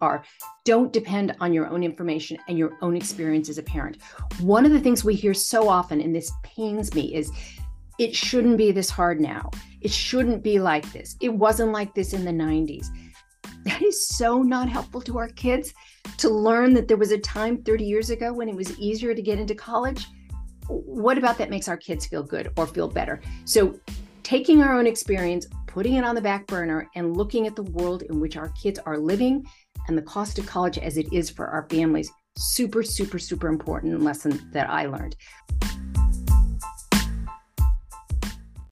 are don't depend on your own information and your own experience as a parent. One of the things we hear so often, and this pains me, is it shouldn't be this hard now. It shouldn't be like this. It wasn't like this in the 90s. That is so not helpful to our kids to learn that there was a time 30 years ago when it was easier to get into college. What about that makes our kids feel good or feel better? So, taking our own experience, putting it on the back burner, and looking at the world in which our kids are living and the cost of college as it is for our families super, super, super important lesson that I learned.